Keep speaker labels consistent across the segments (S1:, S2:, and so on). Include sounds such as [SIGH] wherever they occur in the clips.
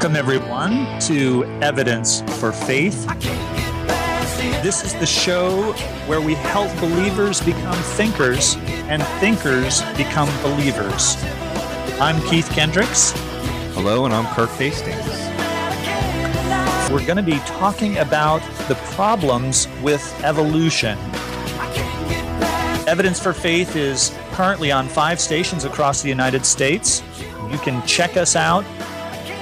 S1: Welcome, everyone, to Evidence for Faith.
S2: I can't get past the
S1: This is the show where we help believers become thinkers and thinkers become believers. I'm Keith Kendricks.
S3: Hello, and I'm Kirk Hastings.
S1: We're going to be talking about the problems with evolution. Evidence for Faith is currently on five stations across the United States. You can check us out.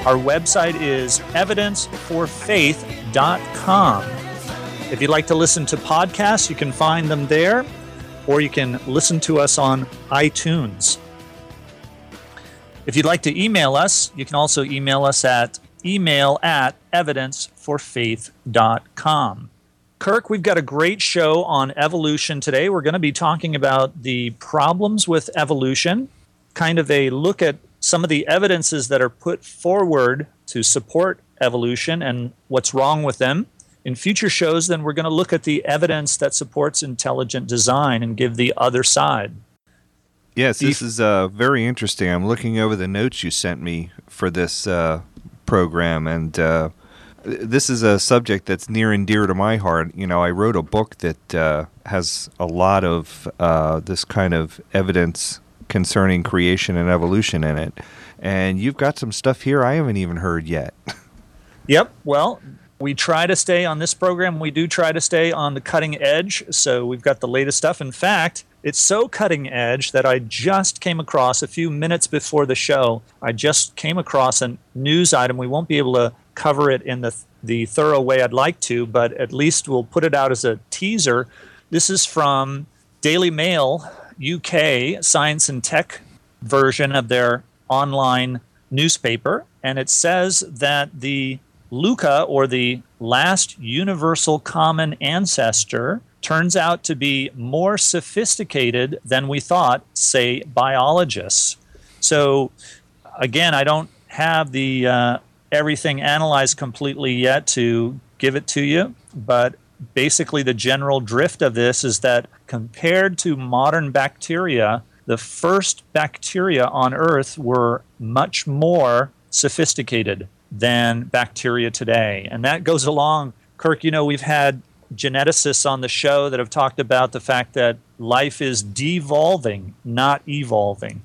S1: Our website is evidenceforfaith.com. If you'd like to listen to podcasts, you can find them there, or you can listen to us on iTunes. If you'd like to email us, you can also email us at email at evidenceforfaith.com. Kirk, we've got a great show on evolution today. We're going to be talking about the problems with evolution, kind of a look at some of the evidences that are put forward to support evolution and what's wrong with them. In future shows, then we're going to look at the evidence that supports intelligent design and give the other side.
S3: Yes, this is uh, very interesting. I'm looking over the notes you sent me for this uh, program, and uh, this is a subject that's near and dear to my heart. You know, I wrote a book that uh, has a lot of uh, this kind of evidence concerning creation and evolution in it. And you've got some stuff here I haven't even heard yet. [LAUGHS]
S1: Yep. Well, we try to stay on this program. We do try to stay on the cutting edge. So we've got the latest stuff. In fact, it's so cutting edge that I just came across a few minutes before the show. I just came across a news item. We won't be able to cover it in the the thorough way I'd like to, but at least we'll put it out as a teaser. This is from Daily Mail UK Science and Tech version of their online newspaper, and it says that the Luca, or the last universal common ancestor, turns out to be more sophisticated than we thought, say biologists. So, again, I don't have the uh, everything analyzed completely yet to give it to you, but basically the general drift of this is that compared to modern bacteria, the first bacteria on Earth were much more sophisticated than bacteria today. And that goes along, Kirk, you know, we've had geneticists on the show that have talked about the fact that life is devolving, not evolving.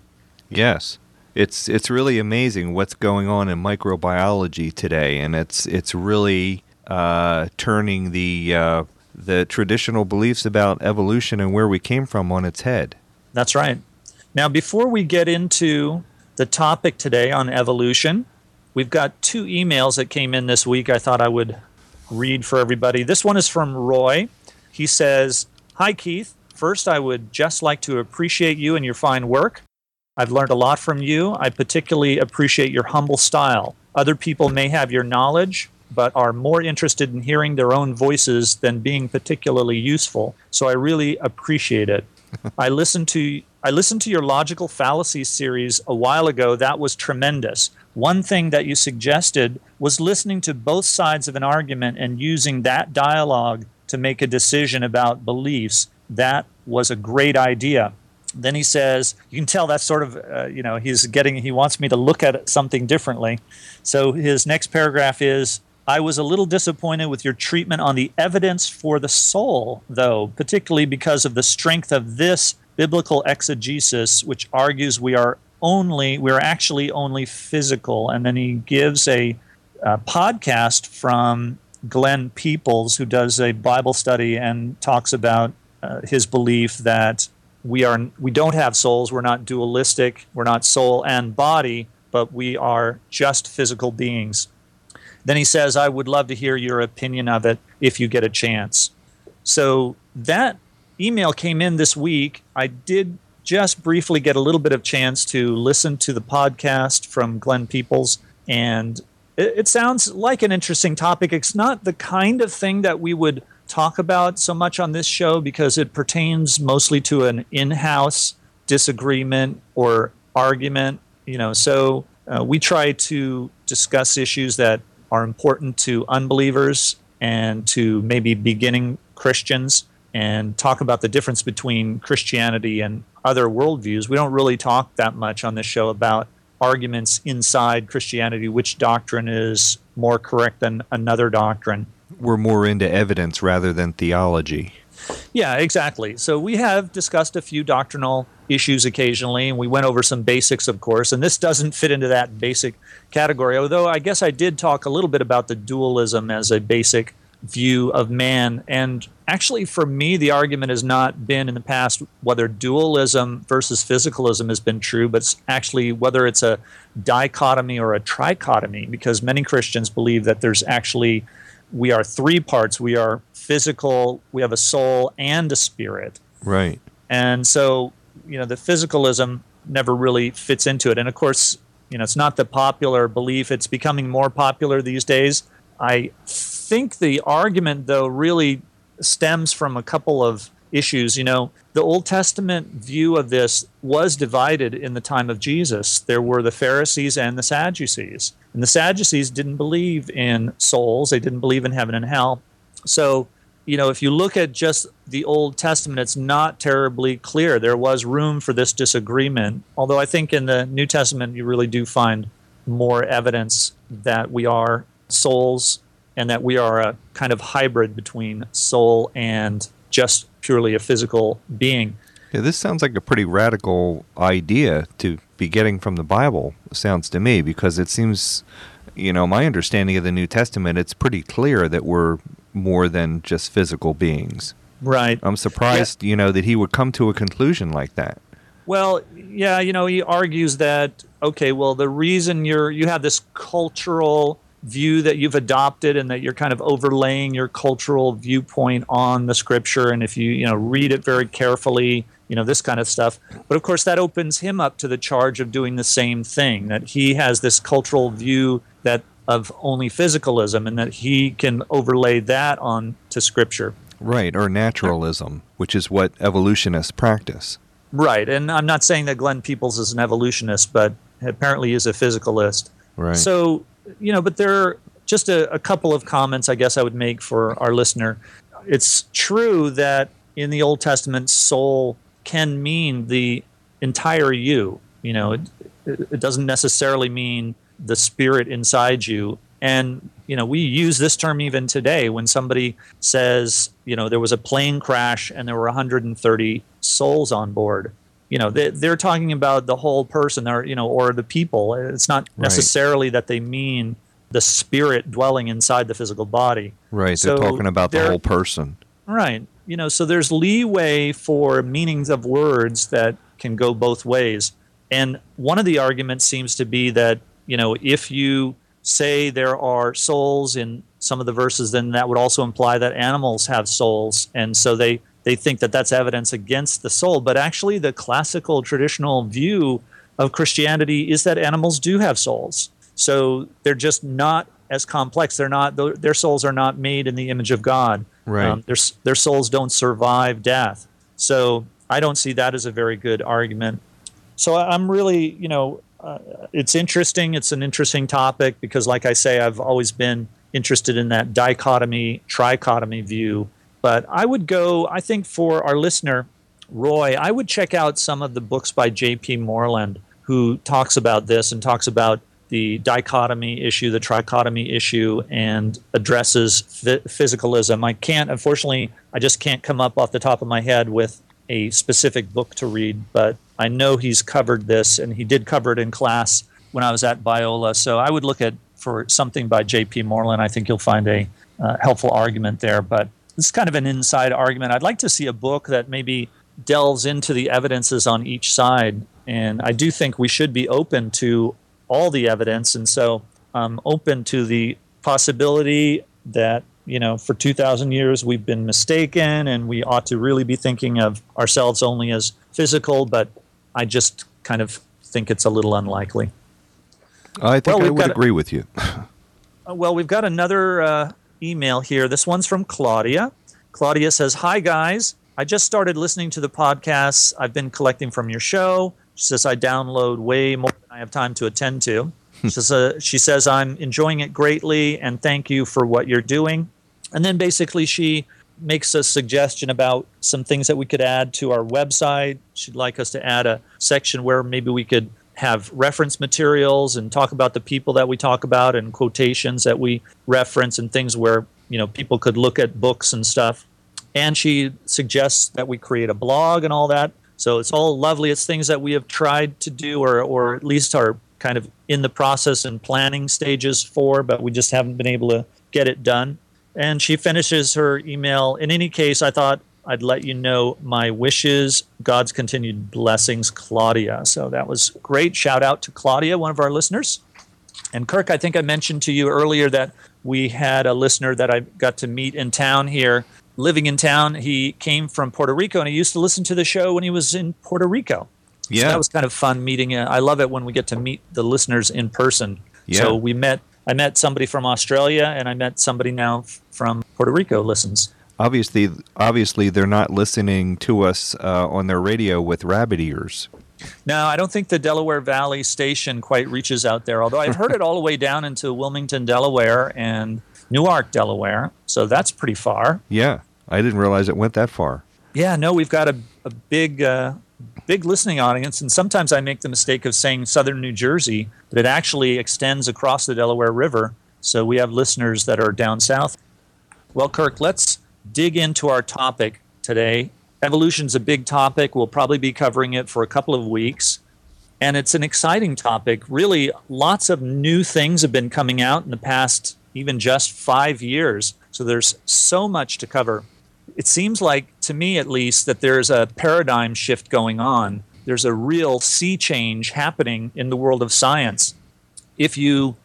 S3: Yes. It's it's really amazing what's going on in microbiology today, and it's it's really uh, turning the uh, the traditional beliefs about evolution and where we came from on its head.
S1: That's right. Now, before we get into the topic today on evolution, we've got two emails that came in this week I thought I would read for everybody. This one is from Roy. He says, Hi, Keith. First, I would just like to appreciate you and your fine work. I've learned a lot from you. I particularly appreciate your humble style. Other people may have your knowledge, but are more interested in hearing their own voices than being particularly useful. So I really appreciate it. [LAUGHS] I listened to I listened to your logical fallacies series a while ago. That was tremendous. One thing that you suggested was listening to both sides of an argument and using that dialogue to make a decision about beliefs. That was a great idea. Then he says, you can tell that's sort of, uh, you know, he's getting, he wants me to look at something differently. So his next paragraph is, I was a little disappointed with your treatment on the evidence for the soul, though, particularly because of the strength of this biblical exegesis, which argues we are only, we're actually only physical. And then he gives a, a podcast from Glenn Peoples, who does a Bible study and talks about uh, his belief that we are we don't have souls, we're not dualistic, we're not soul and body, but we are just physical beings. Then he says, I would love to hear your opinion of it if you get a chance. So that email came in this week. I did just briefly get a little bit of chance to listen to the podcast from Glenn Peoples, and it, sounds like an interesting topic. It's not the kind of thing that we would talk about so much on this show because it pertains mostly to an in-house disagreement or argument. You know, so uh, we try to discuss issues that are important to unbelievers and to maybe beginning Christians and talk about the difference between Christianity and other worldviews. We don't really talk that much on this show about arguments inside Christianity, which doctrine is more correct than another doctrine.
S3: We're more into evidence rather than theology.
S1: Yeah, exactly. So we have discussed a few doctrinal issues occasionally, and we went over some basics, of course. And this doesn't fit into that basic category, although I guess I did talk a little bit about the dualism as a basic view of man. And actually, for me, the argument has not been in the past whether dualism versus physicalism has been true, but it's actually whether it's a dichotomy or a trichotomy, because many Christians believe that there's actually we are three parts. We are physical, we have a soul, and a spirit.
S3: Right.
S1: And so, you know, the physicalism never really fits into it. And of course, you know, it's not the popular belief. It's becoming more popular these days. I think the argument, though, really stems from a couple of issues. You know, the Old Testament view of this was divided in the time of Jesus. There were the Pharisees and the Sadducees. And the Sadducees didn't believe in souls, they didn't believe in heaven and hell. So, you know, if you look at just the Old Testament, it's not terribly clear. There was room for this disagreement. Although I think in the New Testament, you really do find more evidence that we are souls and that we are a kind of hybrid between soul and just purely a physical being.
S3: Yeah, this sounds like a pretty radical idea to be getting from the Bible, sounds to me, because it seems, you know, my understanding of the New Testament, it's pretty clear that we're more than just physical beings.
S1: Right.
S3: I'm surprised, you know, that he would come to a conclusion like that.
S1: Well, yeah, you know, he argues that okay, well, the reason you're you have this cultural view that you've adopted and that you're kind of overlaying your cultural viewpoint on the scripture and if you, you know, read it very carefully, you know, this kind of stuff. But of course that opens him up to the charge of doing the same thing that he has this cultural view that of only physicalism and that he can overlay that on to scripture.
S3: Right, or naturalism, which is what evolutionists practice.
S1: Right. And I'm not saying that Glenn Peoples is an evolutionist, but apparently is a physicalist.
S3: Right.
S1: So, you know, but there are just a, a couple of comments I guess I would make for our listener. It's true that in the Old Testament, soul can mean the entire you. You know, it, it doesn't necessarily mean the spirit inside you. And, you know, we use this term even today when somebody says, you know, there was a plane crash and there were 130 souls on board. You know, they, they're talking about the whole person or, you know, or the people. It's not
S3: Right.
S1: necessarily that they mean the spirit dwelling inside the physical body.
S3: Right,
S1: So
S3: they're talking about the whole person.
S1: Right. You know, so there's leeway for meanings of words that can go both ways. And one of the arguments seems to be that, you know, if you say there are souls in some of the verses, then that would also imply that animals have souls. And so they, they think that that's evidence against the soul. But actually, the classical traditional view of Christianity is that animals do have souls. So they're just not as complex. They're not, their souls are not made in the image of God.
S3: Right.
S1: Um, their, their souls don't survive death. So I don't see that as a very good argument. So I'm really, you know, uh, it's interesting. It's an interesting topic because, like I say, I've always been interested in that dichotomy, trichotomy view. But I would go, I think, for our listener, Roy, I would check out some of the books by J.P. Moreland, who talks about this and talks about the dichotomy issue, the trichotomy issue, and addresses phy- physicalism. I can't, unfortunately, I just can't come up off the top of my head with a specific book to read, but I know he's covered this, and he did cover it in class when I was at Biola. So I would look at for something by J.P. Moreland. I think you'll find a uh, helpful argument there. But it's kind of an inside argument. I'd like to see a book that maybe delves into the evidences on each side. And I do think we should be open to all the evidence. And so I'm open to the possibility that, you know, for 2,000 years we've been mistaken and we ought to really be thinking of ourselves only as physical. But I just kind of think it's a little unlikely.
S3: I think
S1: Well,
S3: I would agree with you. [LAUGHS] [LAUGHS]
S1: Uh, Well, we've got another uh, email here. This one's from Claudia. Claudia says, Hi, guys. I just started listening to the podcasts I've been collecting from your show. She says, I download way more than I have time to attend to. she, says, uh, she says, I'm enjoying it greatly and thank you for what you're doing. And then basically, she makes a suggestion about some things that we could add to our website. She'd like us to add a section where maybe we could have reference materials and talk about the people that we talk about and quotations that we reference and things where you know people could look at books and stuff. And she suggests that we create a blog and all that. So it's all lovely. It's things that we have tried to do or, or at least are kind of in the process and planning stages for but we just haven't been able to get it done and she finishes her email in any case i thought i'd let you know my wishes god's continued blessings claudia so that was great shout out to claudia one of our listeners and kirk i think i mentioned to you earlier that we had a listener that i got to meet in town here living in town he came from puerto rico and he used to listen to the show when he was in puerto rico so
S3: Yeah.
S1: that was kind of fun meeting. I love it when we get to meet the listeners in person.
S3: Yeah.
S1: So we met. I met somebody from Australia, and I met somebody now from Puerto Rico. Listens.
S3: Obviously, obviously, they're not listening to us uh, on their radio with rabbit ears.
S1: No, I don't think the Delaware Valley station quite reaches out there. Although I've heard it all the way down into Wilmington, Delaware, and Newark, Delaware. So that's pretty far.
S3: Yeah, I didn't realize it went that far.
S1: Yeah, no, we've got a, a big, uh, big listening audience, and sometimes I make the mistake of saying Southern New Jersey, but it actually extends across the Delaware River. So we have listeners that are down south. Well, Kirk, let's dig into our topic today. Evolution's a big topic. We'll probably be covering it for a couple of weeks. And it's an exciting topic. Really, lots of new things have been coming out in the past, even just five years. So there's so much to cover it seems like to me at least that there's a paradigm shift going on. There's a real sea change happening in the world of science. If you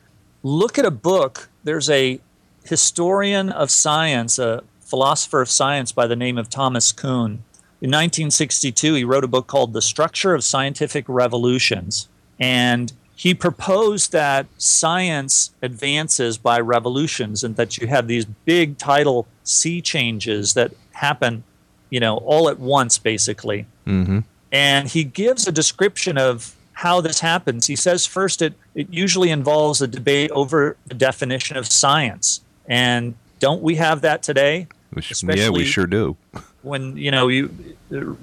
S1: look at a book there's a historian of science a philosopher of science by the name of thomas kuhn. In 1962 he wrote a book called the structure of scientific revolutions and he proposed that science advances by revolutions and that you have these big tidal sea changes that happen, you know, all at once, basically.
S3: Mm-hmm.
S1: And he gives a description of how this happens. He says first it, it usually involves a debate over the definition of science. And don't we have that today?
S3: yeah, we sure do.
S1: when you know you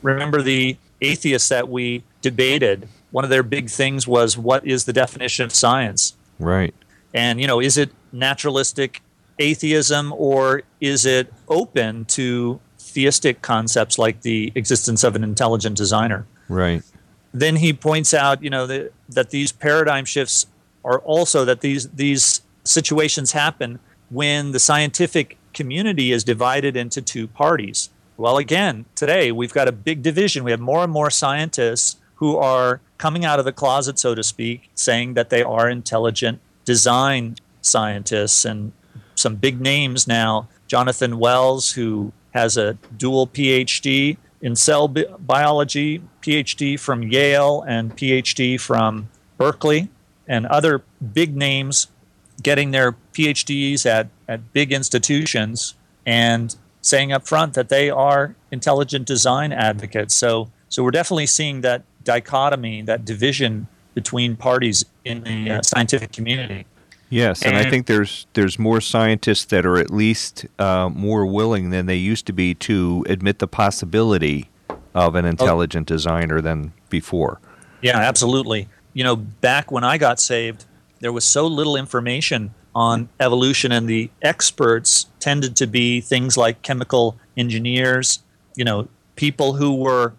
S1: remember the atheists that we debated one of their big things was what is the definition of science
S3: Right.
S1: and you know is it naturalistic atheism or is it open to theistic concepts like the existence of an intelligent designer
S3: Right.
S1: then he points out, you know, that, that these paradigm shifts are also that these these situations happen when the scientific community is divided into two parties. Well, again, today we've got a big division. We have more and more scientists who are coming out of the closet, so to speak, saying that they are intelligent design scientists and some big names now. Jonathan Wells, who has a dual PhD in cell bi- biology, PhD from Yale, and PhD from Berkeley, and other big names getting their PhDs at, at big institutions and saying up front that they are intelligent design advocates. So, so we're definitely seeing that dichotomy, that division between parties in the uh, scientific community.
S3: Yes, and I think there's there's more scientists that are at least uh, more willing than they used to be to admit the possibility of an intelligent designer than before.
S1: Yeah, absolutely. You know, back when I got saved, there was so little information on evolution, and the experts tended to be things like chemical engineers, you know, people who were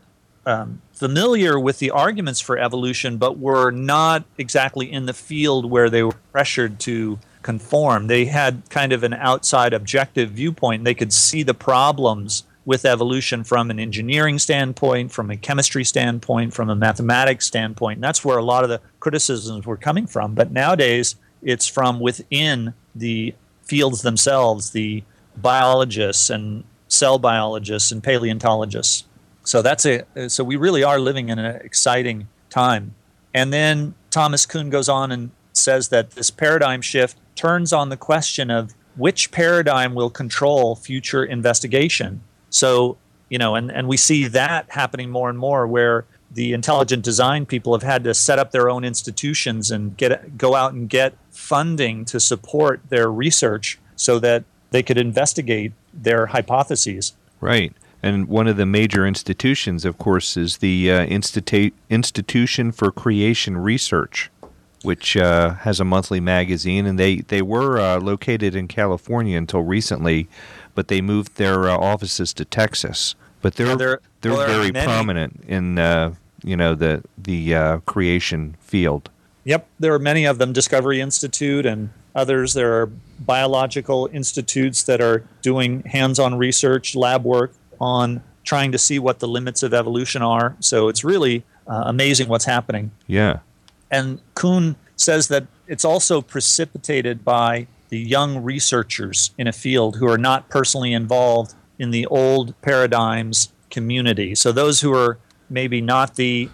S1: um, familiar with the arguments for evolution, but were not exactly in the field where they were pressured to conform. They had kind of an outside objective viewpoint. They could see the problems with evolution from an engineering standpoint, from a chemistry standpoint, from a mathematics standpoint. And that's where a lot of the criticisms were coming from. But nowadays, it's from within the fields themselves, the biologists and cell biologists and paleontologists. So that's a so we really are living in an exciting time. And then Thomas Kuhn goes on and says that this paradigm shift turns on the question of which paradigm will control future investigation. So, you know, and, and we see that happening more and more where the intelligent design people have had to set up their own institutions and get go out and get funding to support their research so that they could investigate their hypotheses.
S3: Right. And one of the major institutions, of course, is the uh, Institu- Institution for Creation Research, which uh, has a monthly magazine. And they, they were uh, located in California until recently, but they moved their uh, offices to Texas. But they're,
S1: Yeah,
S3: they're,
S1: there- well,
S3: very prominent in uh, you know the the uh, creation field.
S1: Yep, there are many of them, Discovery Institute and others. There are biological institutes that are doing hands on research, lab work on trying to see what the limits of evolution are. So it's really uh, amazing what's happening.
S3: Yeah.
S1: And Kuhn says that it's also precipitated by the young researchers in a field who are not personally involved in the old paradigms community. So those who are maybe not the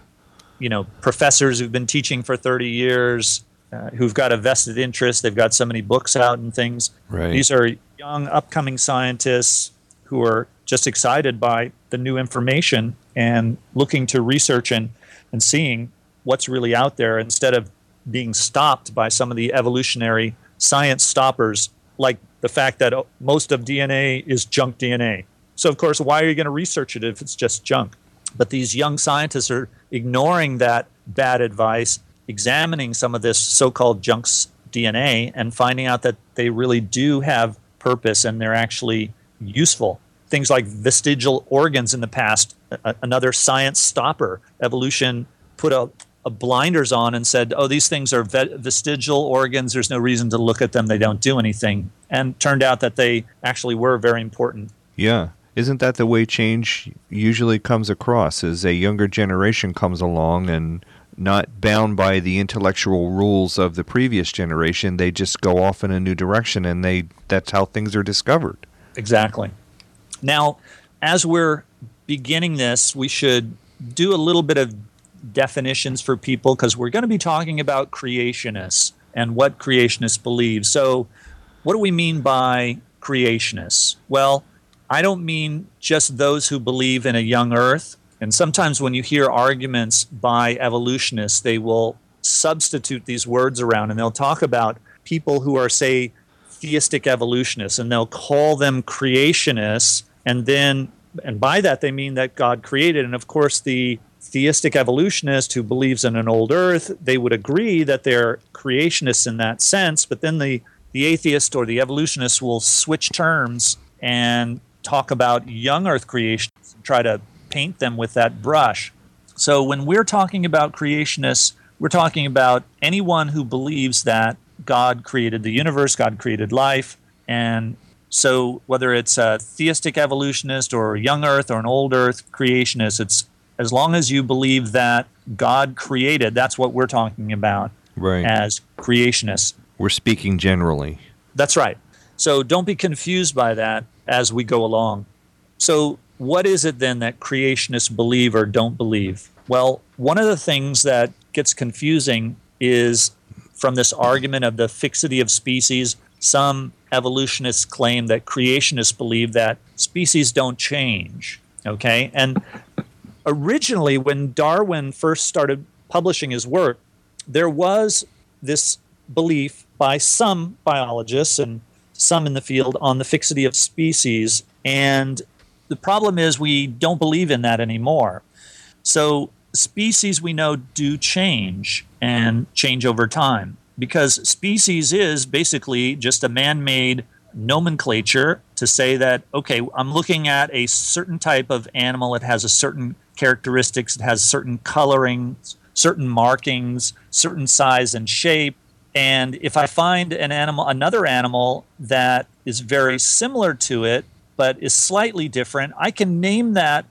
S1: you know professors who've been teaching for 30 years uh, who've got a vested interest they've got so many books out and things
S3: Right.
S1: these are young upcoming scientists who are just excited by the new information and looking to research and, and seeing what's really out there instead of being stopped by some of the evolutionary science stoppers like the fact that most of dna is junk dna so of course why are you going to research it if it's just junk but these young scientists are ignoring that bad advice, examining some of this so called junk DNA, and finding out that they really do have purpose and they're actually useful. Things like vestigial organs in the past, a- another science stopper. Evolution put a, a blinders on and said, oh, these things are ve- vestigial organs. There's no reason to look at them. They don't do anything. And turned out that they actually were very important.
S3: Yeah. Isn't that the way change usually comes across? As a younger generation comes along and not bound by the intellectual rules of the previous generation, they just go off in a new direction and they that's how things are discovered.
S1: Exactly. Now, as we're beginning this, we should do a little bit of definitions for people because we're going to be talking about creationists and what creationists believe. So, what do we mean by creationists? Well, I don't mean just those who believe in a young earth. And sometimes when you hear arguments by evolutionists, they will substitute these words around and they'll talk about people who are, say, theistic evolutionists and they'll call them creationists and then and by that they mean that God created. And of course the theistic evolutionist who believes in an old earth they would agree that they're creationists in that sense but then the the atheist or the evolutionist will switch terms and talk about young earth creationists and try to paint them with that brush. So when we're talking about creationists, we're talking about anyone who believes that God created the universe, God created life, and so whether it's a theistic evolutionist or a young earth or an old earth creationist, it's as long as you believe that God created, that's what we're talking about
S3: Right.
S1: as creationists.
S3: We're speaking generally.
S1: That's right. So don't be confused by that as we go along. So, what is it then that creationists believe or don't believe? Well, one of the things that gets confusing is from this argument of the fixity of species. Some evolutionists claim that creationists believe that species don't change. Okay. And originally, when Darwin first started publishing his work, there was this belief by some biologists and some in the field on the fixity of species. And the problem is we don't believe in that anymore. So species we know do change and change over time because species is basically just a man-made nomenclature to say that okay i'm looking at a certain type of animal. It has a certain characteristics. It has certain coloring certain markings certain size and shape. And if I find an animal, another animal that is very similar to it, but is slightly different, I can name that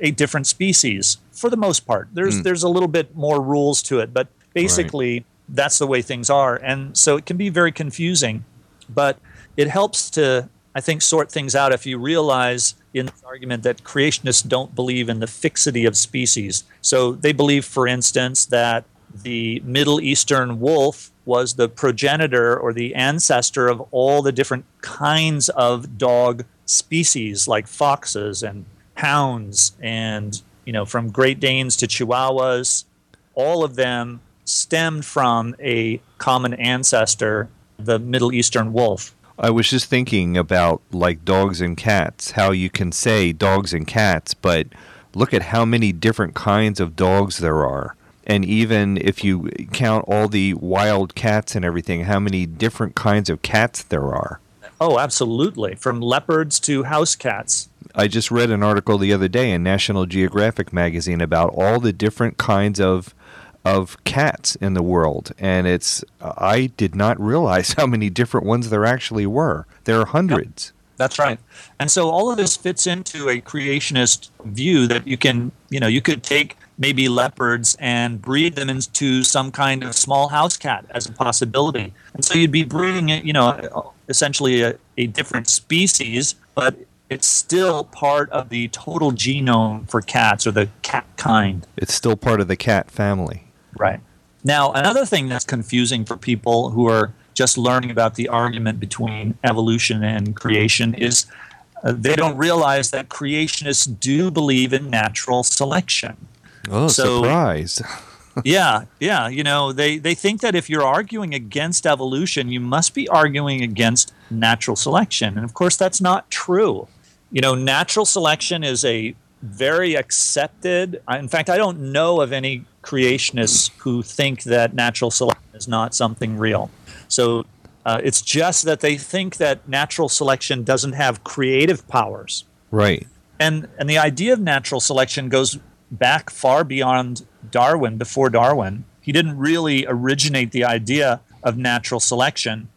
S1: a different species for the most part. There's hmm. there's a little bit more rules to it, but basically that's the way things are. And so it can be very confusing, but it helps to I think sort things out if you realize in this argument that creationists don't believe in the fixity of species. So they believe, for instance, that the Middle Eastern wolf was the progenitor or the ancestor of all the different kinds of dog species, like foxes and hounds, and you know, from Great Danes to Chihuahuas, all of them stemmed from a common ancestor, the Middle Eastern wolf.
S3: I was just thinking about like dogs and cats, how you can say dogs and cats, but look at how many different kinds of dogs there are. And even if you count all the wild cats and everything, how many different kinds of cats there are.
S1: Oh, absolutely. From leopards to house cats.
S3: I just read an article the other day in National Geographic magazine about all the different kinds of of cats in the world and it's I did not realize how many different ones there actually were. There are hundreds.
S1: That's right. And so all of this fits into a creationist view that you can, you know, you could take maybe leopards and breed them into some kind of small house cat as a possibility. And so you'd be breeding, you know, essentially a, a different species, but it's still part of the total genome for cats or the cat kind.
S3: It's still part of the cat family.
S1: Right. Now, another thing that's confusing for people who are just learning about the argument between evolution and creation is uh, they don't realize that creationists do believe in natural selection.
S3: Oh,
S1: So-
S3: surprise. [LAUGHS]
S1: yeah, yeah. You know, they, they think that if you're arguing against evolution, you must be arguing against natural selection. And of course, that's not true. You know, natural selection is a very accepted, I- in fact, I don't know of any creationists who think that natural selection is not something real. So uh, it's just that they think that natural selection doesn't have creative powers
S3: right.
S1: and and the idea of natural selection goes back far beyond Darwin. Before Darwin, he didn't really originate the idea of natural selection.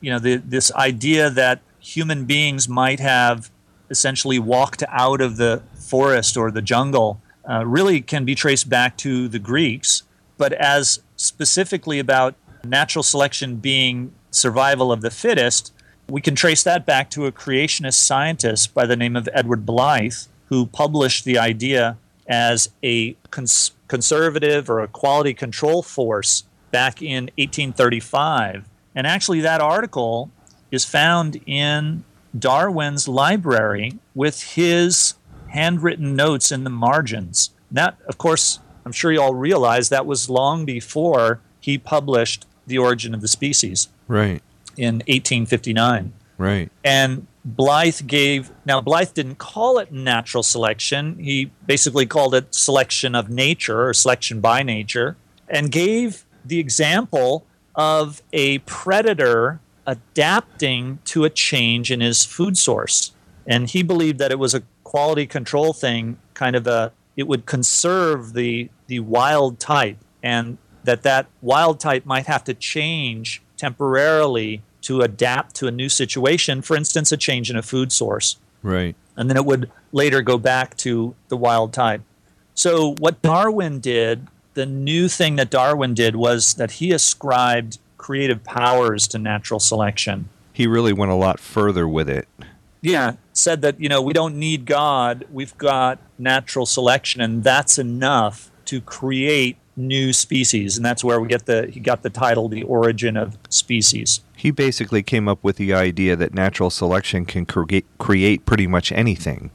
S1: You know, the, this idea that human beings might have essentially walked out of the forest or the jungle uh, really can be traced back to the Greeks. But as specifically about natural selection being survival of the fittest, we can trace that back to a creationist scientist by the name of Edward Blyth, who published the idea as a cons- conservative or a quality control force back in 1835. And actually, that article is found in Darwin's library with his handwritten notes in the margins. That, of course, I'm sure you all realize that was long before he published The Origin of the Species
S3: Right.
S1: in 1859.
S3: Right.
S1: And Blyth gave, now Blyth didn't call it natural selection. He basically called it selection of nature or selection by nature and gave the example of a predator adapting to a change in his food source. And he believed that it was a quality control thing, kind of a, it would conserve the, the wild type and that that wild type might have to change temporarily to adapt to a new situation, for instance, a change in a food source.
S3: Right.
S1: And then it would later go back to the wild type. So, what Darwin did, the new thing that Darwin did was that he ascribed creative powers to natural selection.
S3: He really went a lot further with it.
S1: Yeah, said that, you know, we don't need God, we've got natural selection, and that's enough to create new species. And that's where we get the, he got the title, The Origin of Species.
S3: He basically came up with the idea that natural selection can cre- create pretty much anything.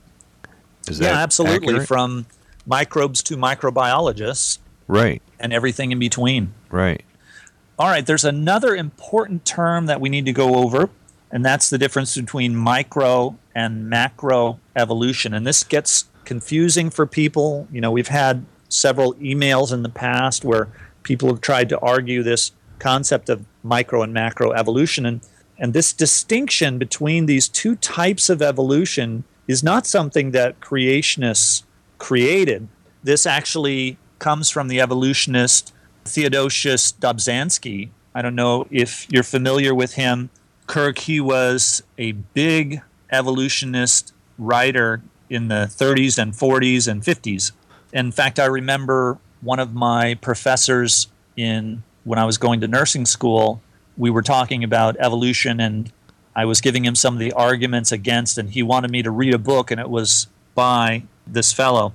S3: Is
S1: yeah, absolutely.
S3: accurate?
S1: From microbes to microbiologists
S3: right.
S1: and everything in between.
S3: Right.
S1: All right, there's another important term that we need to go over, and that's the difference between micro and macro evolution. And this gets confusing for people. You know, we've had several emails in the past where people have tried to argue this concept of micro and macro evolution. And, and this distinction between these two types of evolution is not something that creationists created. This actually comes from the evolutionist Theodosius Dobzhansky, I don't know if you're familiar with him. Kirk, he was a big evolutionist writer in the 30s and 40s and 50s. In fact, I remember one of my professors in when I was going to nursing school, we were talking about evolution and I was giving him some of the arguments against and he wanted me to read a book and it was by this fellow,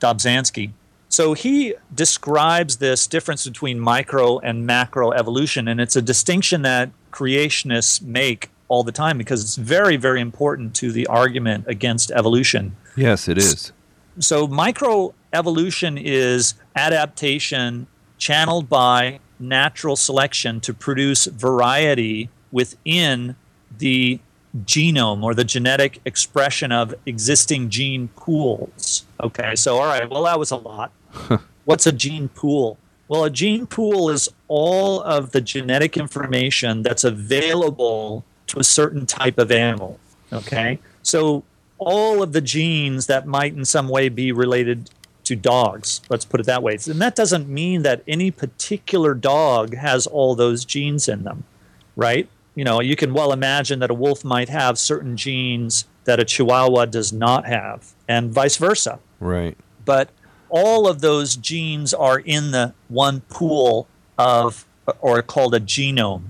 S1: Dobzhansky. So he describes this difference between micro and macro evolution, and it's a distinction that creationists make all the time because it's very, very important to the argument against evolution.
S3: Yes, it is.
S1: So, microevolution is adaptation channeled by natural selection to produce variety within the genome or the genetic expression of existing gene pools. Okay, so all right, well, that was a lot. [LAUGHS] What's a gene pool? Well, a gene pool is all of the genetic information that's available to a certain type of animal. Okay, so all of the genes that might in some way be related to dogs, let's put it that way. And that doesn't mean that any particular dog has all those genes in them, right? You know, you can well imagine that a wolf might have certain genes that a chihuahua does not have, and vice versa.
S3: Right.
S1: But all of those genes are in the one pool of, or called a genome.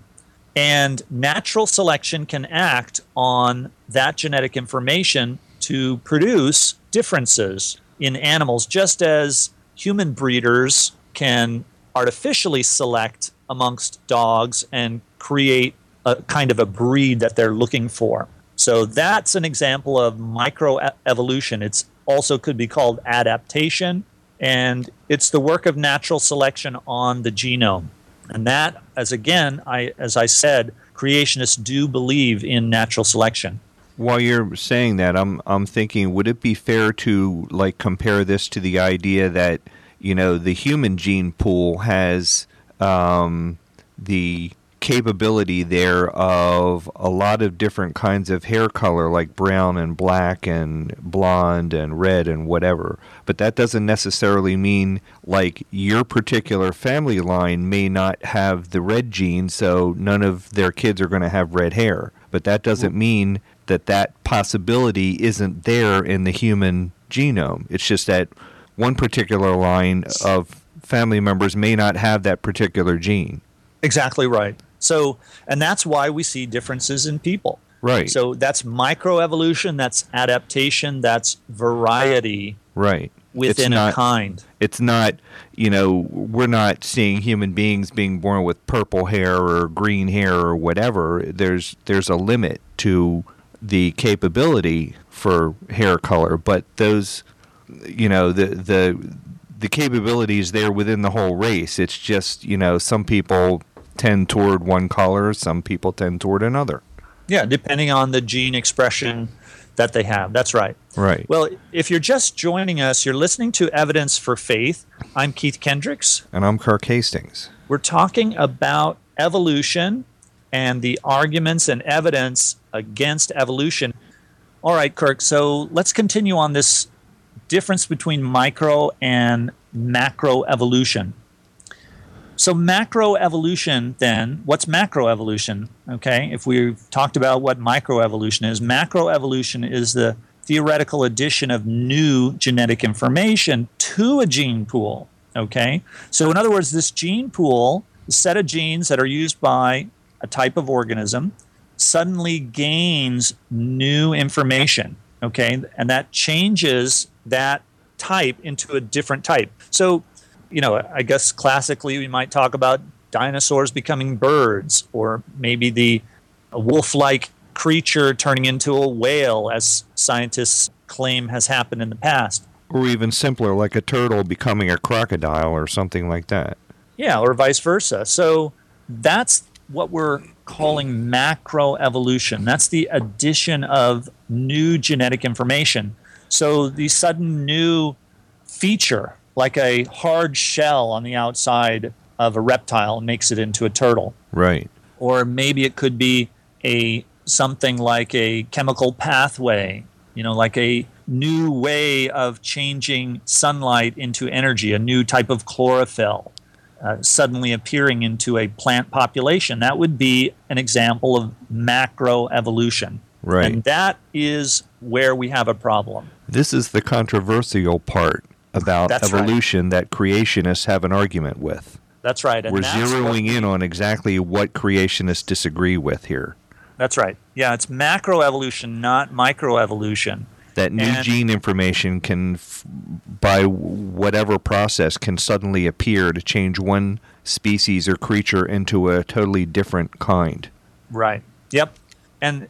S1: And natural selection can act on that genetic information to produce differences in animals, just as human breeders can artificially select amongst dogs and create a kind of a breed that they're looking for. So that's an example of microevolution. It's also could be called adaptation, and it's the work of natural selection on the genome. And that, as again, I as I said, creationists do believe in natural selection.
S3: While you're saying that, I'm I'm thinking, would it be fair to like compare this to the idea that you know the human gene pool has um, the capability there of a lot of different kinds of hair color, like brown and black and blonde and red and whatever. But that doesn't necessarily mean like your particular family line may not have the red gene, so none of their kids are going to have red hair. But that doesn't mean that that possibility isn't there in the human genome. It's just that one particular line of family members may not have that particular gene.
S1: Exactly right. So, and that's why we see differences in people.
S3: Right.
S1: So that's microevolution, that's adaptation, that's variety
S3: Right.
S1: within
S3: it's
S1: a
S3: not,
S1: kind.
S3: It's not, you know, we're not seeing human beings being born with purple hair or green hair or whatever. There's there's a limit to the capability for hair color, but those, you know, the the the capability is there within the whole race. It's just, you know, some people tend toward one color, some people tend toward another.
S1: Yeah, depending on the gene expression that they have. That's right.
S3: Right.
S1: Well, if you're just joining us, you're listening to Evidence for Faith. I'm Keith Kendricks.
S3: and I'm Kirk Hastings.
S1: We're talking about evolution and the arguments and evidence against evolution. All right, Kirk, so let's continue on this difference between micro and macro evolution. So, macroevolution, then, what's macroevolution? Okay, if we've talked about what microevolution is, macroevolution is the theoretical addition of new genetic information to a gene pool. Okay, so in other words, this gene pool, the set of genes that are used by a type of organism, suddenly gains new information. Okay, and that changes that type into a different type. So, you know, I guess classically we might talk about dinosaurs becoming birds, or maybe the wolf like creature turning into a whale, as scientists claim has happened in the past.
S3: Or even simpler, like a turtle becoming a crocodile or something like that.
S1: Yeah, or vice versa. So that's what we're calling macroevolution. That's the addition of new genetic information. So the sudden new feature, like a hard shell on the outside of a reptile, makes it into a turtle.
S3: Right.
S1: Or maybe it could be a something like a chemical pathway, you know, like a new way of changing sunlight into energy, a new type of chlorophyll. uh, suddenly appearing into a plant population. That would be an example of macroevolution.
S3: Right.
S1: And that is where we have a problem.
S3: This is the controversial part about
S1: That's right.
S3: evolution that creationists have an argument with.
S1: That's right. And
S3: We're
S1: that's what-
S3: zeroing in on exactly what creationists disagree with here.
S1: That's right. Yeah, it's macroevolution, not microevolution.
S3: That new
S1: And-
S3: gene information can, f- by whatever process, can suddenly appear to change one species or creature into a totally different kind.
S1: Right. Yep. And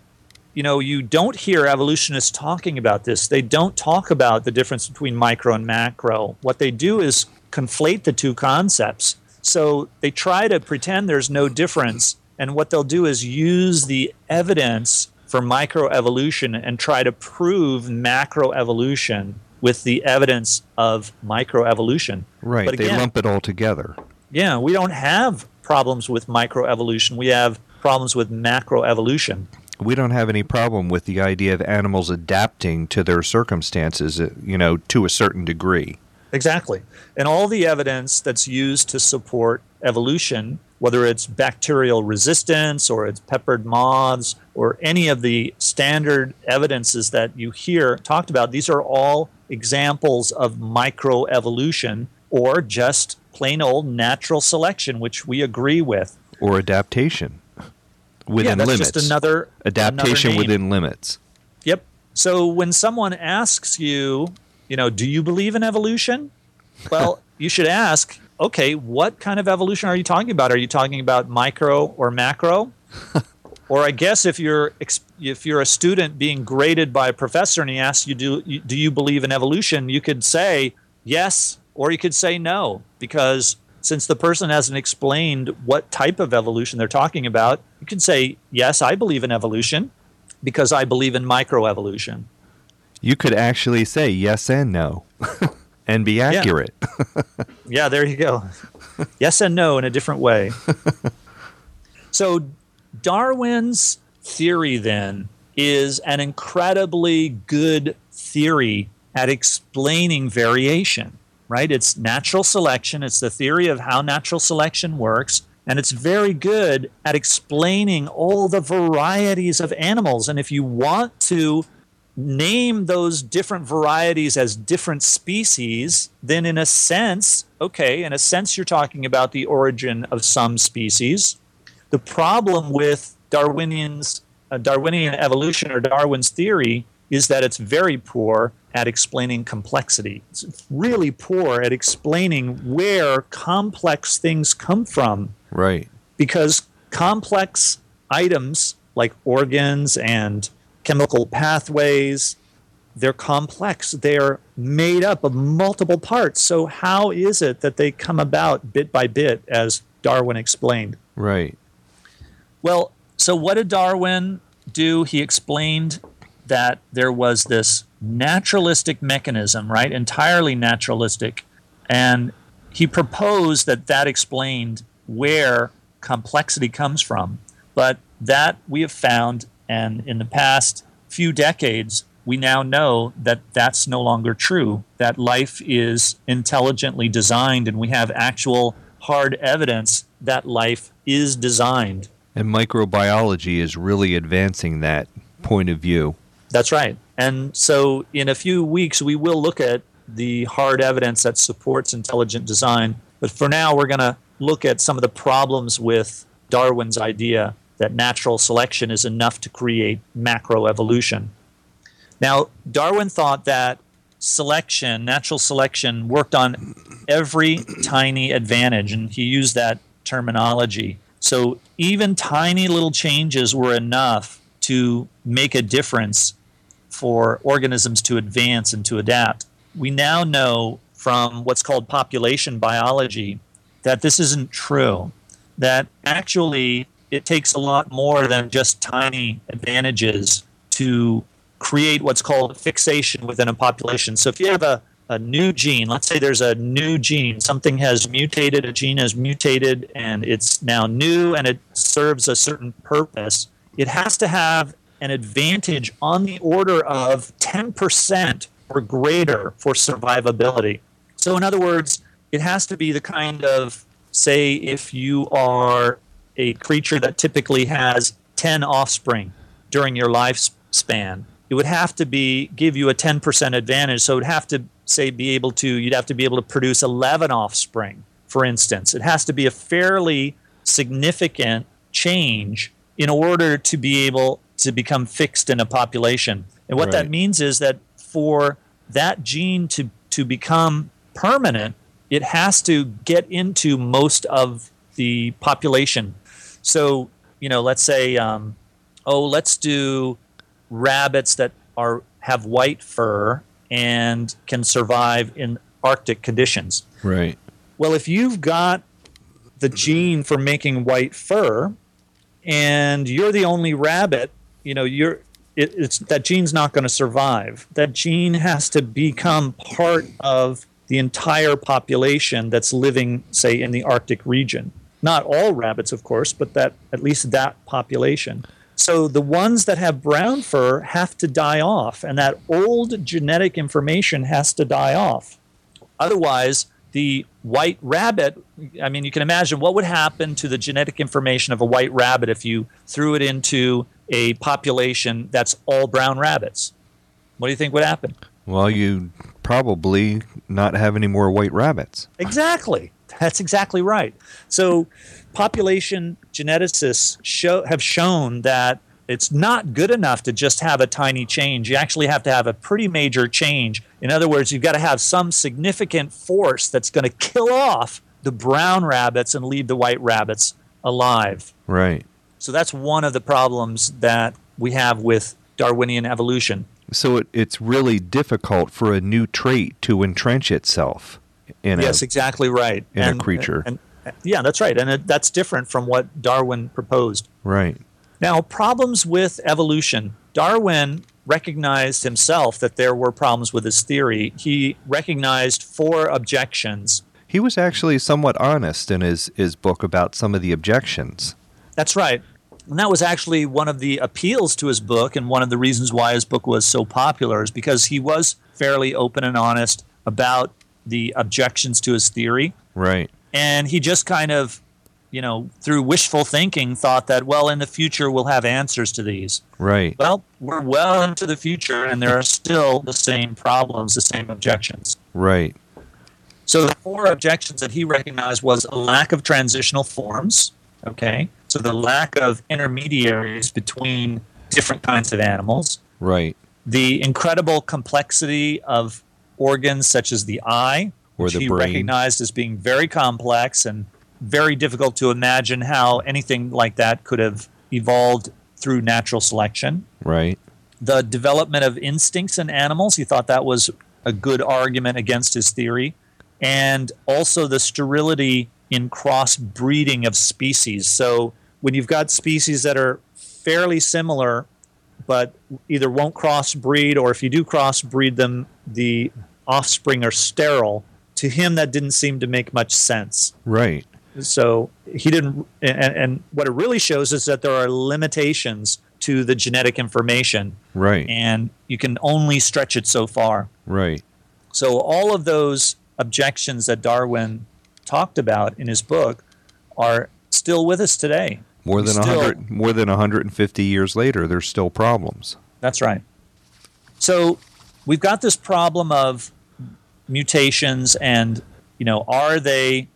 S1: you know, you don't hear evolutionists talking about this. They don't talk about the difference between micro and macro. What they do is conflate the two concepts. So they try to pretend there's no difference. And what they'll do is use the evidence for microevolution and try to prove macroevolution with the evidence of microevolution.
S3: Right.
S1: But
S3: they lump it all together.
S1: Yeah, we don't have problems with microevolution. We have problems with macroevolution.
S3: We don't have any problem with the idea of animals adapting to their circumstances, uh, you know, to a certain degree.
S1: Exactly. And all the evidence that's used to support evolution, whether it's bacterial resistance or it's peppered moths or any of the standard evidences that you hear talked about, these are all examples of microevolution or just plain old natural selection, which we agree with.
S3: Or adaptation within
S1: yeah, that's
S3: limits.
S1: just another
S3: adaptation
S1: another
S3: within limits.
S1: Yep. So when someone asks you, you know, do you believe in evolution? Well, [LAUGHS] you should ask, okay, what kind of evolution are you talking about? Are you talking about micro or macro? [LAUGHS] or I guess if you're if you're a student being graded by a professor and he asks you do you, do you believe in evolution, you could say yes or you could say no because since the person hasn't explained what type of evolution they're talking about, you can say yes, I believe in evolution because I believe in microevolution.
S3: You could actually say yes and no [LAUGHS] and be accurate. [LAUGHS]
S1: Yeah, there you go. yes and no in a different way. [LAUGHS] so, Darwin's theory then is an incredibly good theory at explaining variation, right? It's natural selection, it's the theory of how natural selection works. And it's very good at explaining all the varieties of animals. And if you want to name those different varieties as different species, then in a sense, okay, in a sense, you're talking about the origin of some species. The problem with Darwinian's uh, Darwinian evolution or Darwin's theory is that it's very poor at explaining complexity. It's really poor at explaining where complex things come from
S3: Right.
S1: because complex items like organs and chemical pathways they're complex. They're made up of multiple parts. So how is it that they come about bit by bit as darwin explained?
S3: Right.
S1: well so what did darwin do? He explained that there was this naturalistic mechanism right? Entirely naturalistic. And he proposed that that explained where complexity comes from. But that we have found, and in the past few decades, we now know that that's no longer true, that life is intelligently designed, and we have actual hard evidence that life is designed.
S3: And microbiology is really advancing that point of view.
S1: That's right. And so, in a few weeks, we will look at the hard evidence that supports intelligent design. But for now, we're going to look at some of the problems with Darwin's idea that natural selection is enough to create macroevolution. Now, Darwin thought that selection, natural selection, worked on every tiny advantage, and he used that terminology. So even tiny little changes were enough to make a difference for organisms to advance and to adapt. We now know from what's called population biology that this isn't true, that actually it takes a lot more than just tiny advantages to create what's called fixation within a population. So if you have a, a new gene, let's say there's a new gene, something has mutated, a gene has mutated, and it's now new and it serves a certain purpose, it has to have an advantage on the order of 10% or greater for survivability. So, in other words, it has to be the kind of say if you are a creature that typically has 10 offspring during your lifespan, it would have to be give you a 10% advantage. So it would have to say be able to you'd have to be able to produce 11 offspring, for instance. It has to be a fairly significant change in order to be able to become fixed in a population. And what that means is that for that gene to to become permanent, it has to get into most of the population. So, you know, let's say, um, oh, let's do rabbits that are have white fur and can survive in Arctic conditions.
S3: Right.
S1: Well, if you've got the gene for making white fur, and you're the only rabbit, you know, you're it, it's that gene's not going to survive. That gene has to become part of the entire population that's living, say, in the Arctic region. Not all rabbits, of course, but that at least that population. So the ones that have brown fur have to die off, and that old genetic information has to die off. Otherwise, the white rabbit, I mean, you can imagine what would happen to the genetic information of a white rabbit if you threw it into a population that's all brown rabbits. What do you think would happen?
S3: Well, you probably not have any more white rabbits.
S1: Exactly. That's exactly right. So, population geneticists show, have shown that it's not good enough to just have a tiny change. You actually have to have a pretty major change. In other words, you've got to have some significant force that's going to kill off the brown rabbits and leave the white rabbits alive.
S3: Right.
S1: So, that's one of the problems that we have with Darwinian evolution.
S3: So it, it's really difficult for a new trait to entrench itself in
S1: yes,
S3: a
S1: exactly right.
S3: in a creature.
S1: And, yeah, that's right. And it, that's different from what Darwin proposed.
S3: right.
S1: Now, problems with evolution. Darwin recognized himself that there were problems with his theory. He recognized four objections.
S3: He was actually somewhat honest in his, his book about some of the objections.
S1: That's right. And that was actually one of the appeals to his book, and one of the reasons why his book was so popular is because he was fairly open and honest about the objections to his theory.
S3: Right.
S1: And he just kind of, you know, through wishful thinking, thought that, well, in the future we'll have answers to these.
S3: Right.
S1: Well, we're well into the future, and there are still the same problems, the same objections.
S3: Right.
S1: So the four objections that he recognized was a lack of transitional forms. Okay, so the lack of intermediaries between different kinds of animals,
S3: Right.
S1: the incredible complexity of organs such as the eye,
S3: Or
S1: which
S3: the
S1: he
S3: brain.
S1: recognized as being very complex and very difficult to imagine how anything like that could have evolved through natural selection
S3: Right.
S1: the development of instincts in animals. He thought that was a good argument against his theory. And also the sterility in crossbreeding of species. So when you've got species that are fairly similar, but either won't crossbreed, or if you do crossbreed them, the offspring are sterile, to him that didn't seem to make much sense.
S3: Right.
S1: So he didn't, and, and what it really shows is that there are limitations to the genetic information,
S3: Right.
S1: and you can only stretch it so far.
S3: Right.
S1: So all of those objections that Darwin talked about in his book are still with us today.
S3: More than a
S1: Still-
S3: hundred more than 150 years later there's still problems.
S1: That's right. So we've got this problem of mutations and you know are they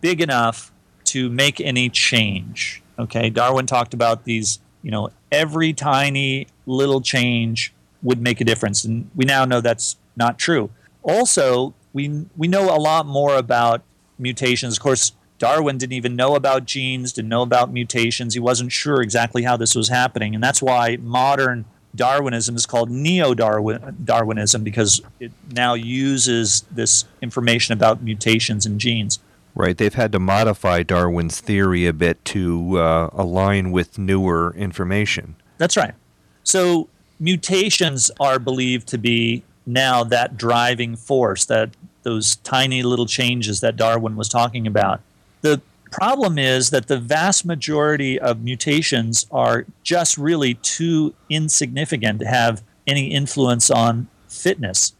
S1: big enough to make any change? Okay, Darwin talked about these, you know, every tiny little change would make a difference and we now know that's not true. Also, we we know a lot more about mutations. Of course, Darwin didn't even know about genes, didn't know about mutations. He wasn't sure exactly how this was happening. And that's why modern Darwinism is called neo Darwinism because it now uses this information about mutations and genes.
S3: Right. They've had to modify Darwin's theory a bit to uh, align with newer information.
S1: That's right. So mutations are believed to be now that driving force, that those tiny little changes that Darwin was talking about. The problem is that the vast majority of mutations are just really too insignificant to have any influence on fitness.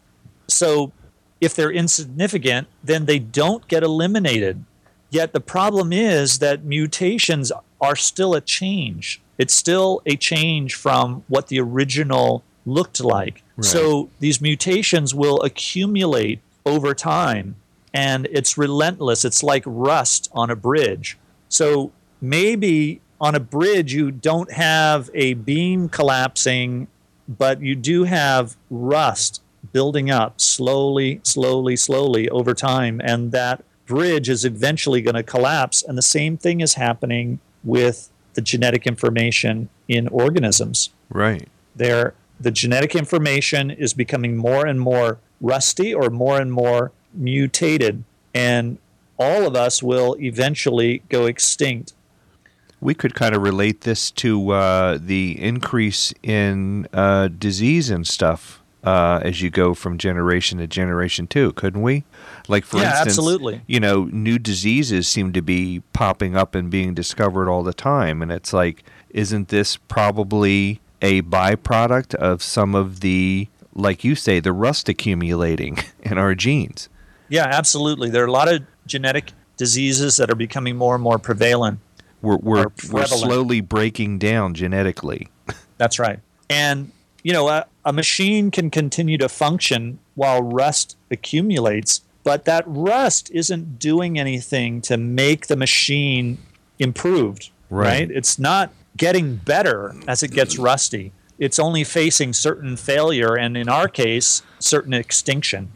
S1: So if they're insignificant, then they don't get eliminated. Yet the problem is that mutations are still a change. It's still a change from what the original looked like. So these mutations will accumulate over time and it's relentless. It's like rust on a bridge. So maybe on a bridge you don't have a beam collapsing, but you do have rust building up slowly, slowly, slowly over time. And that bridge is eventually going to collapse. And the same thing is happening with the genetic information in organisms.
S3: Right.
S1: There, the genetic information is becoming more and more rusty or more and more mutated. And all of us will eventually go extinct.
S3: We could kind of relate this to uh, the increase in uh, disease and stuff uh, as you go from generation to generation, too, couldn't we? Like, for
S1: Yeah,
S3: instance,
S1: absolutely.
S3: you know, new diseases seem to be popping up and being discovered all the time. And it's like, isn't this probably a byproduct of some of the, like you say, the rust accumulating [LAUGHS] in our genes?
S1: Yeah, absolutely. There are a lot of genetic diseases that are becoming more and more prevalent.
S3: We're, we're, we're slowly breaking down genetically. [LAUGHS]
S1: That's right. And, you know, a, a machine can continue to function while rust accumulates, but that rust isn't doing anything to make the machine improved,
S3: Right.
S1: right? It's not getting better as it gets rusty. It's only facing certain failure and, in our case, certain extinction.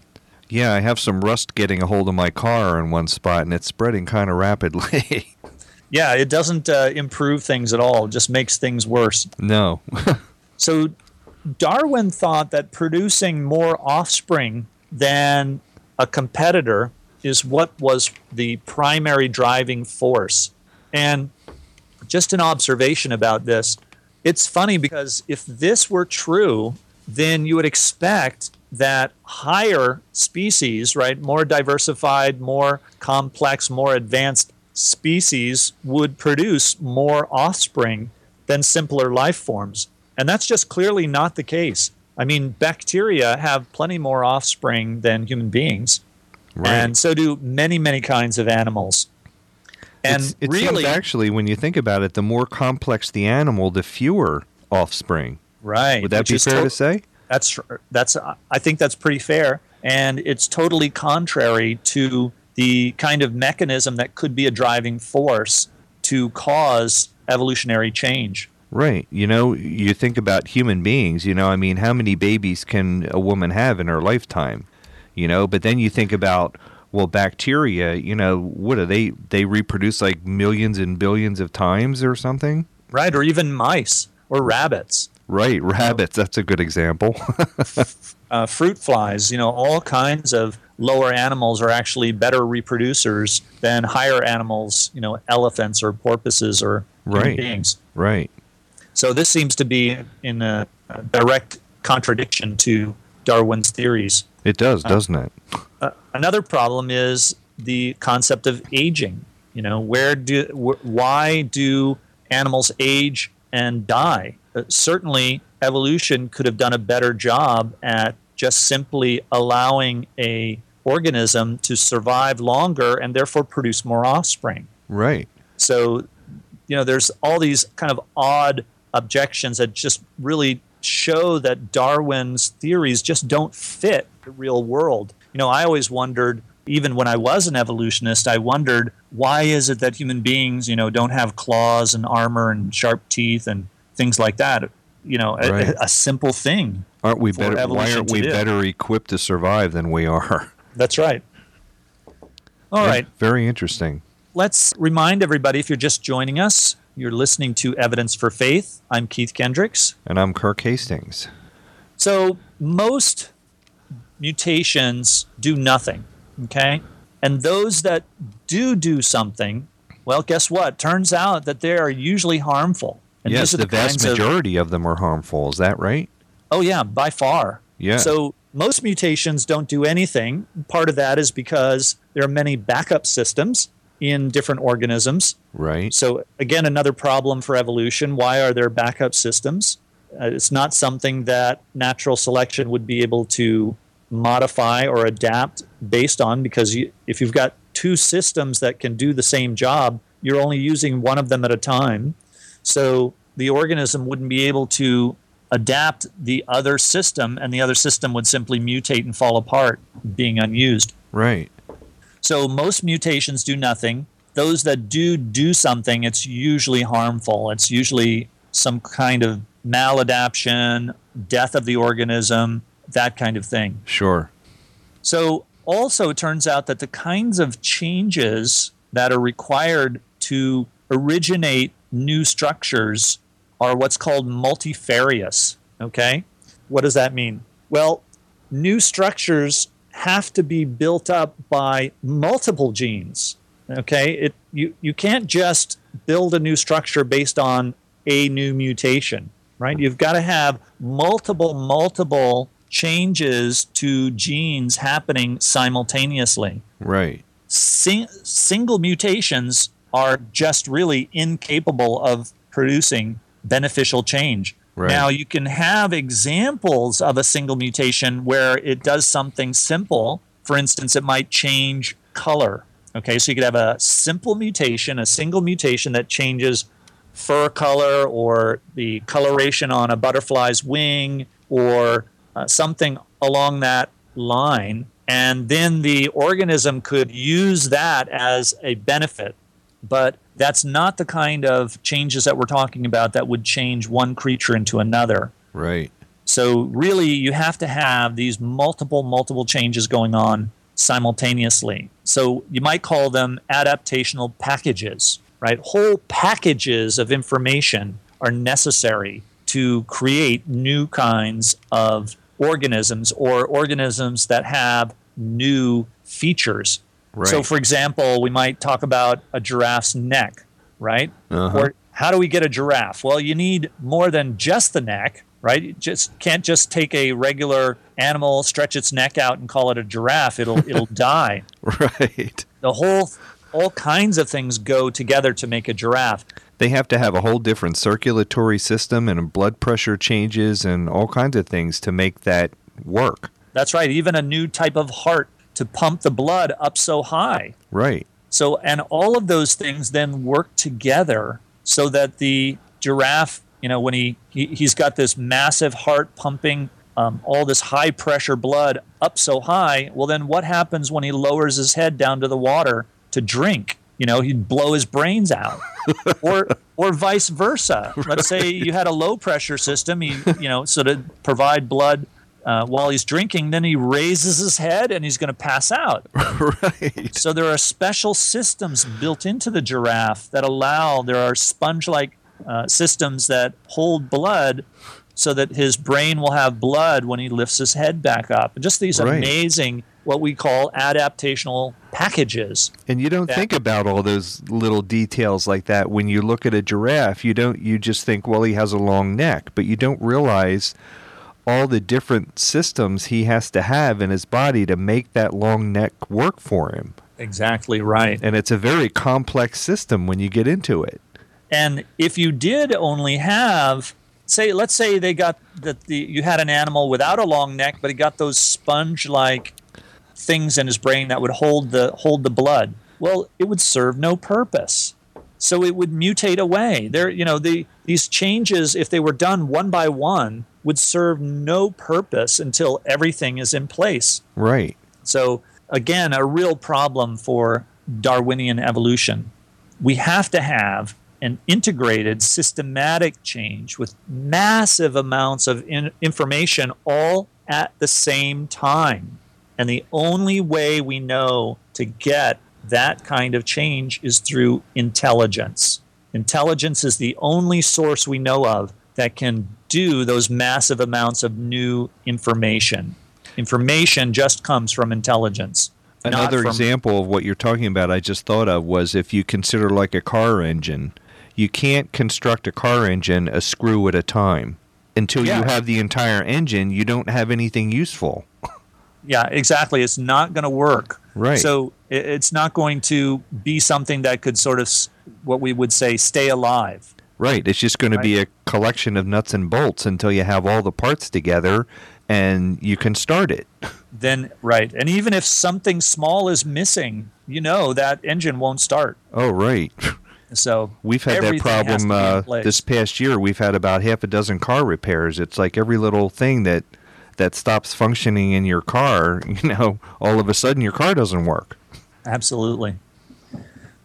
S3: Yeah, I have some rust getting a hold of my car in one spot, and it's spreading kind of rapidly. [LAUGHS]
S1: Yeah, it doesn't uh, improve things at all, it just makes things worse.
S3: no. [LAUGHS]
S1: So Darwin thought that producing more offspring than a competitor is what was the primary driving force. And just an observation about this it's funny because if this were true, then you would expect that higher species, right, more diversified, more complex, more advanced species would produce more offspring than simpler life forms. And that's just clearly not the case. I mean, bacteria have plenty more offspring than human beings,
S3: Right.
S1: and so do many, many kinds of animals. And
S3: It's- it
S1: really,
S3: seems actually, when you think about it, the more complex the animal, the fewer offspring.
S1: right?
S3: Would that be fair
S1: to-
S3: to say?
S1: That's that's I think that's pretty fair, and it's totally contrary to the kind of mechanism that could be a driving force to cause evolutionary change.
S3: Right. You know, you think about human beings, you know, I mean, how many babies can a woman have in her lifetime? You know, but then you think about well, bacteria, you know, what are they they reproduce like millions and billions of times or something?
S1: Right, or even mice or rabbits,
S3: Right, rabbits, that's a good example. [LAUGHS]
S1: uh, fruit flies. You know, all kinds of lower animals are actually better reproducers than higher animals. You know, elephants or porpoises or human
S3: Right.
S1: beings.
S3: right.
S1: So this seems to be in a direct contradiction to Darwin's theories.
S3: It does, doesn't it?
S1: Uh, another problem is the concept of aging. You know, where do wh- why do animals age and die? Uh, certainly, evolution could have done a better job at just simply allowing a organism to survive longer and therefore produce more offspring.
S3: Right.
S1: So, you know, there's all these kind of odd objections that just really show that Darwin's theories just don't fit the real world. You know, I always wondered, even when I was an evolutionist, I wondered why is it that human beings, you know, don't have claws and armor and sharp teeth and things like that. You know, a-
S3: Right.
S1: a, a simple thing.
S3: Aren't we better why aren't we better equipped to survive than we are?
S1: That's right. All
S3: Yeah,
S1: right.
S3: Very interesting.
S1: let's remind everybody if you're just joining us, you're listening to Evidence for Faith. I'm Keith Kendricks.
S3: And I'm Kirk Hastings.
S1: So, most mutations do nothing, okay? And those that do do something, well, guess what? Turns out that they are usually harmful. And
S3: yes,
S1: are
S3: the vast
S1: kinds of-
S3: majority of them are harmful. Is that right?
S1: Oh, yeah, by far.
S3: Yeah.
S1: So most mutations don't do anything. Part of that is because there are many backup systems in different organisms.
S3: Right.
S1: So again, another problem for evolution. Why are there backup systems? Uh, it's not something that natural selection would be able to modify or adapt based on because you, if you've got two systems that can do the same job, you're only using one of them at a time. So the organism wouldn't be able to adapt the other system, and the other system would simply mutate and fall apart, being unused.
S3: Right.
S1: So most mutations do nothing. Those that do do something, it's usually harmful. It's usually some kind of maladaptation, death of the organism, that kind of thing.
S3: Sure.
S1: So, also, it turns out that the kinds of changes that are required to originate new structures are what's called multifarious. Okay? What does that mean? Well, new structures have to be built up by multiple genes. Okay? It, you, you can't just build a new structure based on a new mutation, right? You've got to have multiple, multiple changes to genes happening simultaneously.
S3: Right.
S1: Sing- single mutations are just really incapable of producing beneficial change.
S3: Right.
S1: Now, you can have examples of a single mutation where it does something simple. For instance, it might change color. Okay, so you could have a simple mutation, a single mutation that changes fur color or the coloration on a butterfly's wing or uh, something along that line. And then the organism could use that as a benefit. But that's not the kind of changes that we're talking about that would change one creature into another.
S3: Right.
S1: So, really, you have to have these multiple, multiple changes going on simultaneously. So, you might call them adaptational packages, right? Whole packages of information are necessary to create new kinds of organisms or organisms that have new features. So, for example, we might talk about a giraffe's neck, right?
S3: Uh-huh.
S1: Or how do we get a giraffe? Well, you need more than just the neck, right? You just can't just take a regular animal, stretch its neck out, and call it a giraffe. It'll it'll [LAUGHS] die.
S3: Right.
S1: The whole all kinds of things go together to make a giraffe.
S3: They have to have a whole different circulatory system and blood pressure changes and all kinds of things to make that work.
S1: That's right. Even a new type of heart to pump the blood up so high.
S3: Right.
S1: So, and all of those things then work together so that the giraffe, you know, when he, he he's got this massive heart pumping um, all this high pressure blood up so high, well, then what happens when he lowers his head down to the water to drink? You know, he'd blow his brains out, [LAUGHS] or or vice versa. Let's say you had a low pressure system, he you know, so to provide blood. Uh, while he's drinking, then he raises his head and he's going to pass out. [LAUGHS]
S3: right.
S1: So there are special systems built into the giraffe that allow, there are sponge like uh, systems that hold blood so that his brain will have blood when he lifts his head back up. And just these
S3: Right.
S1: amazing, what we call adaptational packages.
S3: And you don't
S1: Yeah.
S3: think about all those little details like that when you look at a giraffe. You don't you just think, well, he has a long neck, but you don't realize all the different systems he has to have in his body to make that long neck work for him.
S1: Exactly right.
S3: And it's a very complex system when you get into it.
S1: And if you did only have, say, let's say they got that the you had an animal without a long neck, but he got those sponge-like things in his brain that would hold the hold the blood. Well, it would serve no purpose. So it would mutate away. There, you know, the these changes, if they were done one by one, would serve no purpose until everything is in place.
S3: Right.
S1: So, again, a real problem for Darwinian evolution. We have to have an integrated, systematic change with massive amounts of in- information all at the same time. And the only way we know to get that kind of change is through intelligence. Intelligence is the only source we know of that can do those massive amounts of new information. Information just comes from intelligence.
S3: Another
S1: from-
S3: example of what you're talking about I just thought of was if you consider like a car engine. You can't construct a car engine a screw at a time. Until
S1: Yeah.
S3: you have the entire engine, you don't have anything useful.
S1: Yeah, exactly. It's not going to work.
S3: Right.
S1: So it's not going to be something that could sort of, what we would say, stay alive.
S3: Right. It's just going to be a collection of nuts and bolts until you have all the parts together. and you can start it.
S1: Then right, and even if something small is missing, you know that engine won't start.
S3: Oh, right.
S1: So
S3: We've had that problem
S1: to be in
S3: uh, this past year. We've had about half a dozen car repairs. It's like every little thing that that stops functioning in your car, [LAUGHS] you know, all of a sudden your car doesn't work.
S1: Absolutely.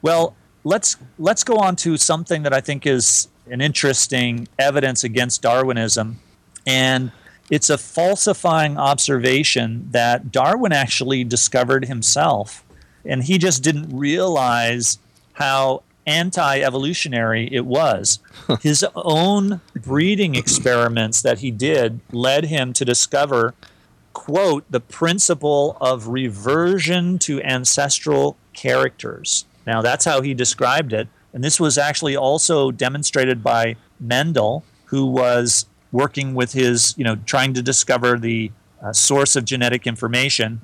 S1: Well, let's let's go on to something that I think is an interesting evidence against Darwinism, and it's a falsifying observation that Darwin actually discovered himself, and he just didn't realize how anti-evolutionary it was. His own breeding experiments that he did led him to discover quote the principle of reversion to ancestral characters. Now that's how he described it, and this was actually also demonstrated by Mendel, who was working with his, you know, trying to discover the uh, source of genetic information,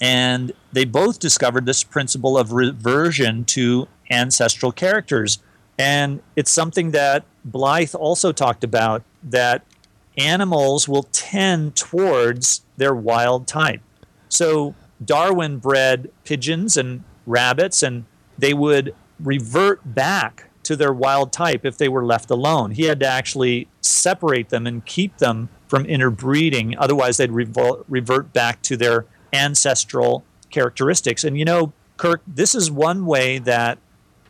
S1: and they both discovered this principle of reversion to ancestral characters. And it's something that Blyth also talked about that animals will tend towards their wild type. So Darwin bred pigeons and rabbits, and they would revert back to their wild type if they were left alone. He had to actually separate them and keep them from interbreeding, otherwise, they'd revert back to their ancestral characteristics. And you know, Kirk, this is one way that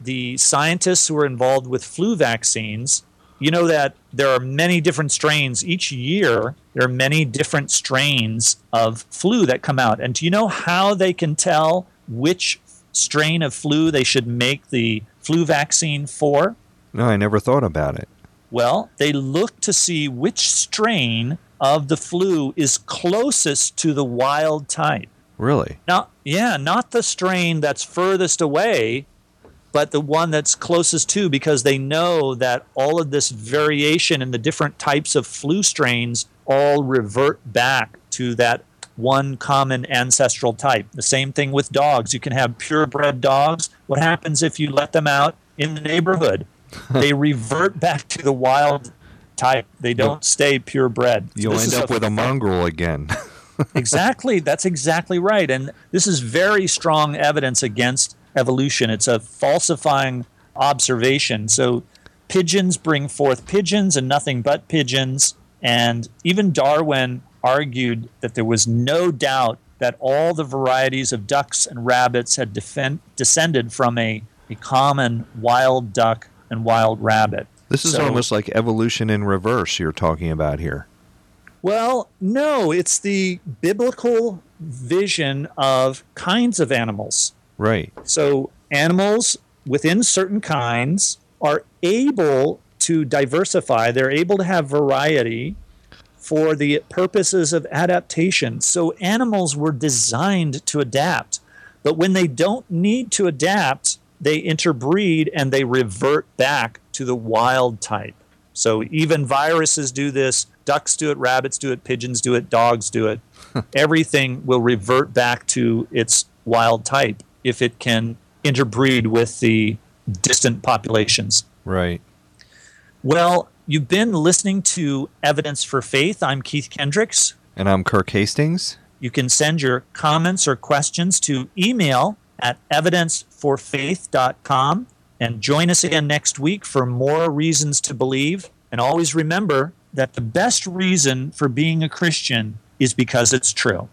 S1: the scientists who are involved with flu vaccines you know that there are many different strains each year there are many different strains of flu that come out and do you know how they can tell which strain of flu they should make the flu vaccine for
S3: No, I never thought about it.
S1: well they look to see which strain of the flu is closest to the wild type
S3: Really?
S1: not yeah not the strain that's furthest away but the one that's closest to because they know that all of this variation in the different types of flu strains all revert back to that one common ancestral type. The same thing with dogs. You can have purebred dogs. What happens if you let them out in the neighborhood? [LAUGHS] they revert back to the wild type. They don't stay purebred.
S3: You'll
S1: this
S3: end up with a mongrel again. [LAUGHS]
S1: exactly. That's exactly right. And this is very strong evidence against evolution. It's a falsifying observation. So pigeons bring forth pigeons and nothing but pigeons. And even Darwin argued that there was no doubt that all the varieties of ducks and rabbits had defen- descended from a, a common wild duck and wild rabbit.
S3: This is
S1: So-
S3: almost like evolution in reverse you're talking about here.
S1: Well, no, it's the biblical vision of kinds of animals.
S3: Right.
S1: So, animals within certain kinds are able to diversify, they're able to have variety for the purposes of adaptation. So, animals were designed to adapt. But when they don't need to adapt, they interbreed and they revert back to the wild type. So even viruses do this, ducks do it, rabbits do it, pigeons do it, dogs do it. [LAUGHS] Everything will revert back to its wild type if it can interbreed with the distant populations.
S3: Right.
S1: Well, you've been listening to Evidence for Faith. I'm Keith Kendricks.
S3: And I'm Kirk Hastings.
S1: You can send your comments or questions to email at evidenceforfaith.com and join us again next week for more reasons to believe. And always remember that the best reason for being a Christian is because it's true.